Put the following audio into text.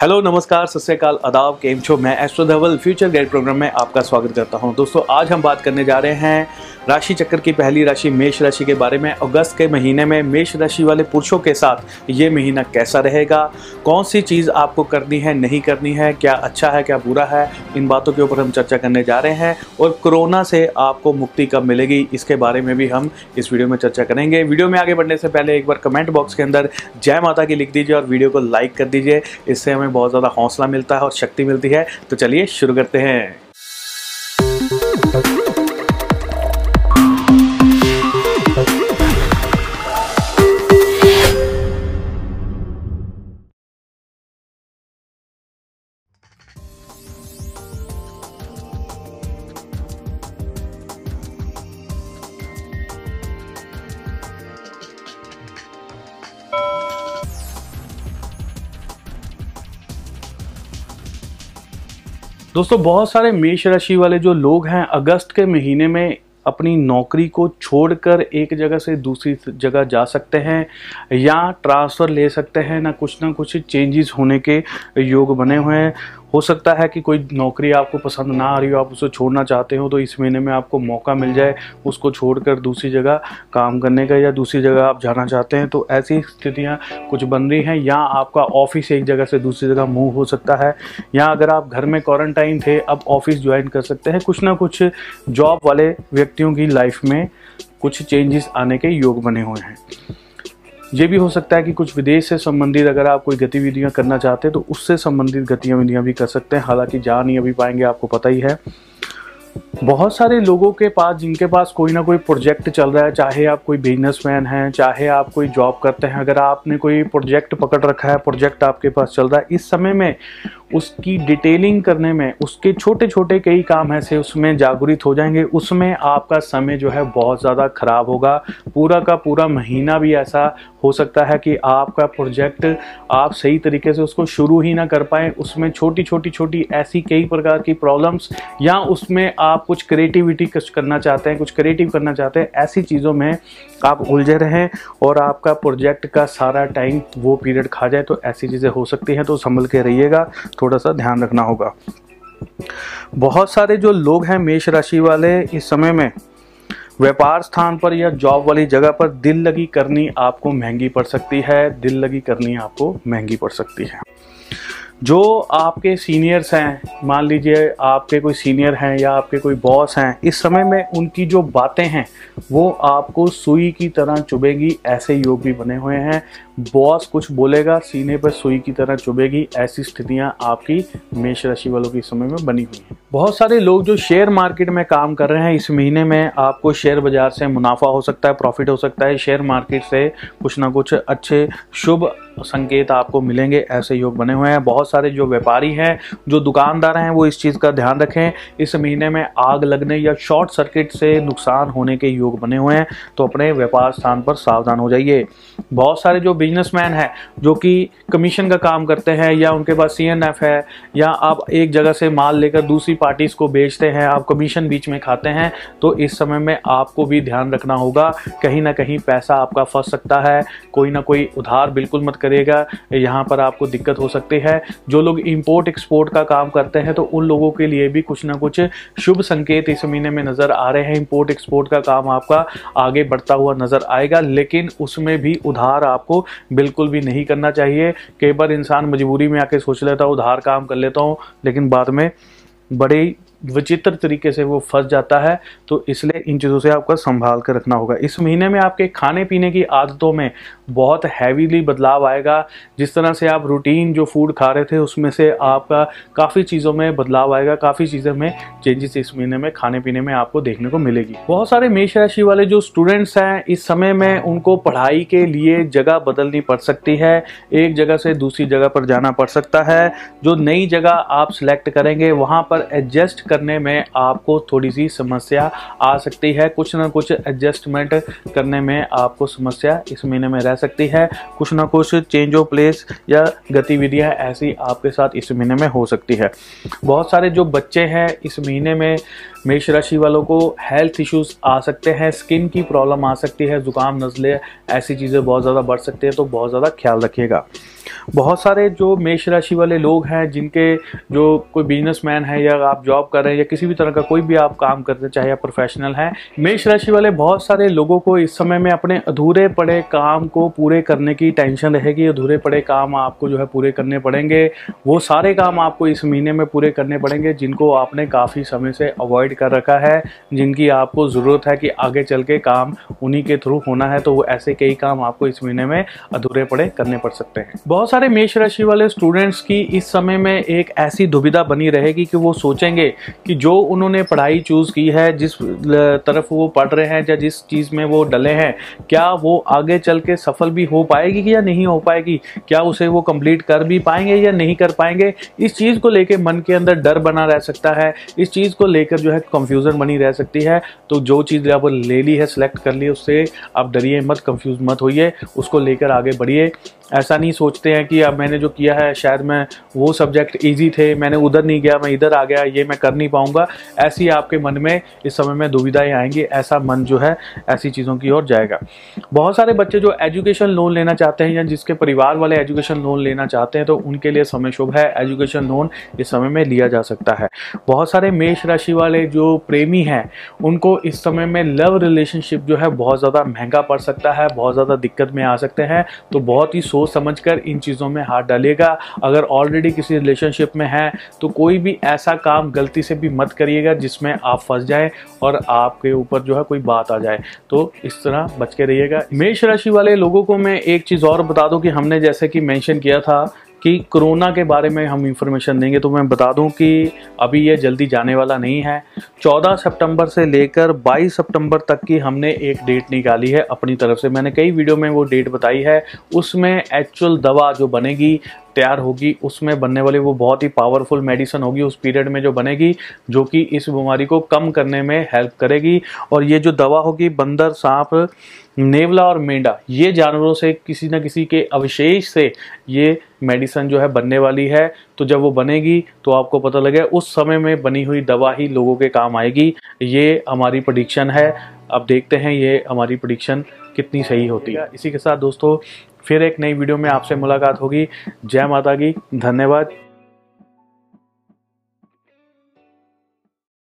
Hello, नमस्कार, सत श्रीकाल अदाब केम छो? मैं astro Dhaval future guide program में आपका स्वागत करता हूँ। दोस्तों, आज हम बात करने जा रहे हैं राशि चक्र की पहली राशि, मेष राशि के बारे में। अगस्त के महीने में मेष राशि वाले पुरुषों के साथ ये महीना कैसा रहेगा? कौन सी चीज़ आपको करनी है, नहीं करनी है? क्या अच्छा है, क्या बुरा है? इन बातों के ऊपर हम चर्चा करने जा रहे हैं और कोरोना से आपको मुक्ति कब मिलेगी, इसके बारे में भी हम इस वीडियो में चर्चा करेंगे। वीडियो में आगे बढ़ने से पहले एक बार कमेंट बॉक्स के अंदर जय माता की लिख दीजिए और वीडियो को लाइक कर दीजिए। इससे हमें बहुत ज़्यादा हौसला मिलता है और शक्ति मिलती है। तो चलिए शुरू करते हैं। दोस्तों, बहुत सारे मेष राशि वाले जो लोग हैं, अगस्त के महीने में अपनी नौकरी को छोड़कर एक जगह से दूसरी जगह जा सकते हैं, या ट्रांसफ़र ले सकते हैं, ना कुछ ना कुछ चेंजेस होने के योग बने हुए हैं। हो सकता है कि कोई नौकरी आपको पसंद ना आ रही हो, आप उसे छोड़ना चाहते हो तो इस महीने में आपको मौका मिल जाए उसको छोड़कर दूसरी जगह काम करने का या दूसरी जगह आप जाना चाहते हैं तो ऐसी स्थितियाँ कुछ बन रही हैं, या आपका ऑफ़िस एक जगह से दूसरी जगह मूव हो सकता है, या अगर आप घर में क्वारंटाइन थे, अब ऑफ़िस ज्वाइन कर सकते हैं, कुछ ना कुछ जॉब वाले व्यक्तियों की लाइफ में कुछ चेंजेस आने के योग बने हुए हैं। ये भी हो सकता है कि कुछ विदेश से संबंधित अगर आप कोई गतिविधियाँ करना चाहते हैं तो उससे संबंधित गतिविधियाँ भी कर सकते हैं। हालाँकि जा नहीं अभी पाएँगे, आपको पता ही है। बहुत सारे लोगों के पास, जिनके पास कोई ना कोई प्रोजेक्ट चल रहा है, चाहे आप कोई बिजनेसमैन हैं, चाहे आप कोई जॉब करते हैं, अगर आपने कोई प्रोजेक्ट पकड़ रखा है, प्रोजेक्ट आपके पास चल रहा है, इस समय में उसकी डिटेलिंग करने में, उसके छोटे छोटे कई काम ऐसे उसमें जागृत हो जाएँगे, उसमें आपका समय जो है बहुत ज़्यादा ख़राब होगा। पूरा का पूरा महीना भी ऐसा हो सकता है कि आपका प्रोजेक्ट आप सही तरीके से उसको शुरू ही ना कर पाए। उसमें छोटी छोटी छोटी ऐसी कई प्रकार की प्रॉब्लम्स या उसमें आप कुछ क्रिएटिविटी कुछ करना चाहते हैं, कुछ क्रिएटिव करना चाहते हैं, ऐसी चीज़ों में आप उलझे रहें और आपका प्रोजेक्ट का सारा टाइम वो पीरियड खा जाए तो ऐसी चीज़ें हो सकती हैं तो संभल के रहिएगा। थोड़ा सा ध्यान रखना होगा। बहुत सारे जो लोग हैं मेष राशि वाले इस समय में, व्यापार स्थान पर या जॉब वाली जगह पर दिल लगी करनी आपको महँगी पड़ सकती है, दिल लगी करनी आपको महँगी पड़ सकती है। जो आपके सीनियर्स हैं, मान लीजिए आपके कोई सीनियर हैं या आपके कोई बॉस हैं, इस समय में उनकी जो बातें हैं, वो आपको सुई की तरह चुभेगी, ऐसे योग भी बने हुए हैं। बॉस कुछ बोलेगा, सीने पर सुई की तरह चुभेगी, ऐसी स्थितियाँ आपकी मेष राशि वालों के समय में बनी हुई हैं। बहुत सारे लोग जो शेयर मार्केट में काम कर रहे हैं, इस महीने में आपको शेयर बाज़ार से मुनाफा हो सकता है प्रॉफिट हो सकता है। शेयर मार्केट से कुछ ना कुछ अच्छे, शुभ संकेत आपको मिलेंगे, ऐसे योग बने हुए हैं। बहुत सारे जो व्यापारी हैं, जो दुकानदार हैं, वो इस चीज़ का ध्यान रखें, इस महीने में आग लगने या शॉर्ट सर्किट से नुकसान होने के योग बने हुए हैं तो अपने व्यापार स्थान पर सावधान हो जाइए। बहुत सारे जो बिजनेसमैन है, जो कि कमीशन का काम करते हैं, या उनके पास सीएनएफ है, या आप एक जगह से माल लेकर दूसरी पार्टीज़ को बेचते हैं, आप कमीशन बीच में खाते हैं तो इस समय में आपको भी ध्यान रखना होगा। कहीं ना कहीं पैसा आपका फंस सकता है, कोई ना कोई उधार बिल्कुल मत करेगा यहाँ पर आपको दिक्कत हो सकती है। जो लोग इम्पोर्ट एक्सपोर्ट का काम करते हैं तो उन लोगों के लिए भी कुछ ना कुछ शुभ संकेत इस महीने में नज़र आ रहे हैं। इम्पोर्ट एक्सपोर्ट का काम आपका आगे बढ़ता हुआ नज़र आएगा, लेकिन उसमें भी उधार आपको बिल्कुल भी नहीं करना चाहिए। कई बार इंसान मजबूरी में आके सोच लेता हूँ, उधार काम कर लेता हूँ, लेकिन बाद में बड़े विचित्र तरीके से वो फंस जाता है तो इसलिए इन चीज़ों से आपको संभाल कर रखना होगा। इस महीने में आपके खाने पीने की आदतों में बहुत हैवीली बदलाव आएगा। जिस तरह से आप रूटीन जो फ़ूड खा रहे थे, उसमें से आपका काफ़ी चीज़ों में बदलाव आएगा, काफ़ी चीज़ों में चेंजेस इस महीने में खाने पीने में आपको देखने को मिलेगी। बहुत सारे मेष राशि वाले जो स्टूडेंट्स हैं, इस समय में उनको पढ़ाई के लिए जगह बदलनी पड़ सकती है। एक जगह से दूसरी जगह पर जाना पड़ सकता है। जो नई जगह आप सिलेक्ट करेंगे, वहाँ पर एडजस्ट करने में आपको थोड़ी सी समस्या आ सकती है। कुछ ना कुछ एडजस्टमेंट करने में आपको समस्या इस महीने में रह सकती है। कुछ ना कुछ चेंज ऑफ़ प्लेस या गतिविधियाँ ऐसी आपके साथ इस महीने में हो सकती है। बहुत सारे जो बच्चे हैं इस महीने में मेष राशि वालों को हेल्थ इश्यूज़ आ सकते हैं स्किन की प्रॉब्लम आ सकती है, जुकाम, नज़ले, ऐसी चीज़ें बहुत ज़्यादा बढ़ सकती है तो बहुत ज़्यादा ख्याल रखिएगा। बहुत सारे जो मेष राशि वाले लोग हैं, जिनके जो कोई बिजनेसमैन है या आप जॉब कर रहे हैं या किसी भी तरह का कोई भी आप काम करते चाहे आप प्रोफेशनल हैं मेष राशि वाले बहुत सारे लोगों को इस समय में अपने अधूरे पड़े काम को पूरे करने की टेंशन रहेगी, अधूरे पड़े काम आपको जो है पूरे करने पड़ेंगे, वो सारे काम आपको इस महीने में पूरे करने पड़ेंगे, जिनको आपने काफ़ी समय से अवॉइड कर रखा है, जिनकी आपको ज़रूरत है कि आगे चल के काम उन्हीं के थ्रू होना है तो वो ऐसे कई काम आपको इस महीने में अधूरे पड़े करने पड़ सकते हैं। बहुत सारे मेष राशि वाले स्टूडेंट्स की इस समय में एक ऐसी दुविधा बनी रहेगी कि वो सोचेंगे कि जो उन्होंने पढ़ाई चूज़ की है, जिस तरफ़ वो पढ़ रहे हैं या जिस चीज़ में वो डले हैं, क्या वो आगे चल के सफल भी हो पाएगी या नहीं हो पाएगी? क्या उसे वो कंप्लीट कर भी पाएँगे या नहीं कर पाएँगे? इस चीज़ को लेकर मन के अंदर डर बना रह सकता है। इस चीज़ को लेकर जो है कंफ्यूजन बनी रह सकती है तो जो चीज़ आप ले ली है सिलेक्ट कर ली, उससे आप डरिए मत कंफ्यूज मत होइए, उसको लेकर आगे बढ़िए। ऐसा नहीं सोचते हैं कि अब मैंने जो किया है, शायद मैं वो सब्जेक्ट इजी थे, मैंने उधर नहीं गया, मैं इधर आ गया, ये मैं कर नहीं पाऊँगा। ऐसी आपके मन में इस समय में दुविधाएँ आएँगी, ऐसा मन जो है, ऐसी चीज़ों की ओर जाएगा। बहुत सारे बच्चे जो एजुकेशन लोन लेना चाहते हैं या जिसके परिवार वाले एजुकेशन लोन लेना चाहते हैं तो उनके लिए समय शुभ है। एजुकेशन लोन इस समय में लिया जा सकता है। बहुत सारे मेष राशि वाले जो प्रेमी हैं, उनको इस समय में लव रिलेशनशिप जो है बहुत ज़्यादा महँगा पड़ सकता है, बहुत ज़्यादा दिक्कत में आ सकते हैं। तो बहुत ही सोच समझ कर इन चीज़ों में हाथ डालिएगा। अगर ऑलरेडी किसी रिलेशनशिप में है तो कोई भी ऐसा काम गलती से भी मत करिएगा जिसमें आप फंस जाए और आपके ऊपर जो है कोई बात आ जाए। तो इस तरह बच के रहिएगा। मेष राशि वाले लोगों को मैं एक चीज़ और बता दूँ कि हमने जैसे कि मेंशन किया था कि कोरोना के बारे में हम इंफॉर्मेशन देंगे। तो मैं बता दूँ कि अभी ये जल्दी जाने वाला नहीं है। 14 सितंबर से लेकर 22 सितंबर तक की हमने एक डेट निकाली है अपनी तरफ़ से। मैंने कई वीडियो में वो डेट बताई है। उसमें एक्चुअल दवा जो बनेगी, तैयार होगी, उसमें बनने वाली वो बहुत ही पावरफुल मेडिसिन होगी। उस पीरियड में जो बनेगी, जो कि इस बीमारी को कम करने में हेल्प करेगी। और ये जो दवा होगी, बंदर, सांप, नेवला और मेंढा, ये जानवरों से, किसी न किसी के अवशेष से ये मेडिसिन जो है बनने वाली है। तो जब वो बनेगी तो आपको पता लगे, उस समय में बनी हुई दवा ही लोगों के काम आएगी। ये हमारी प्रडिक्शन है। अब देखते हैं ये हमारी प्रडिक्शन कितनी सही होती है। इसी के साथ दोस्तों, फिर एक नई वीडियो में आपसे मुलाकात होगी। जय माता की धन्यवाद।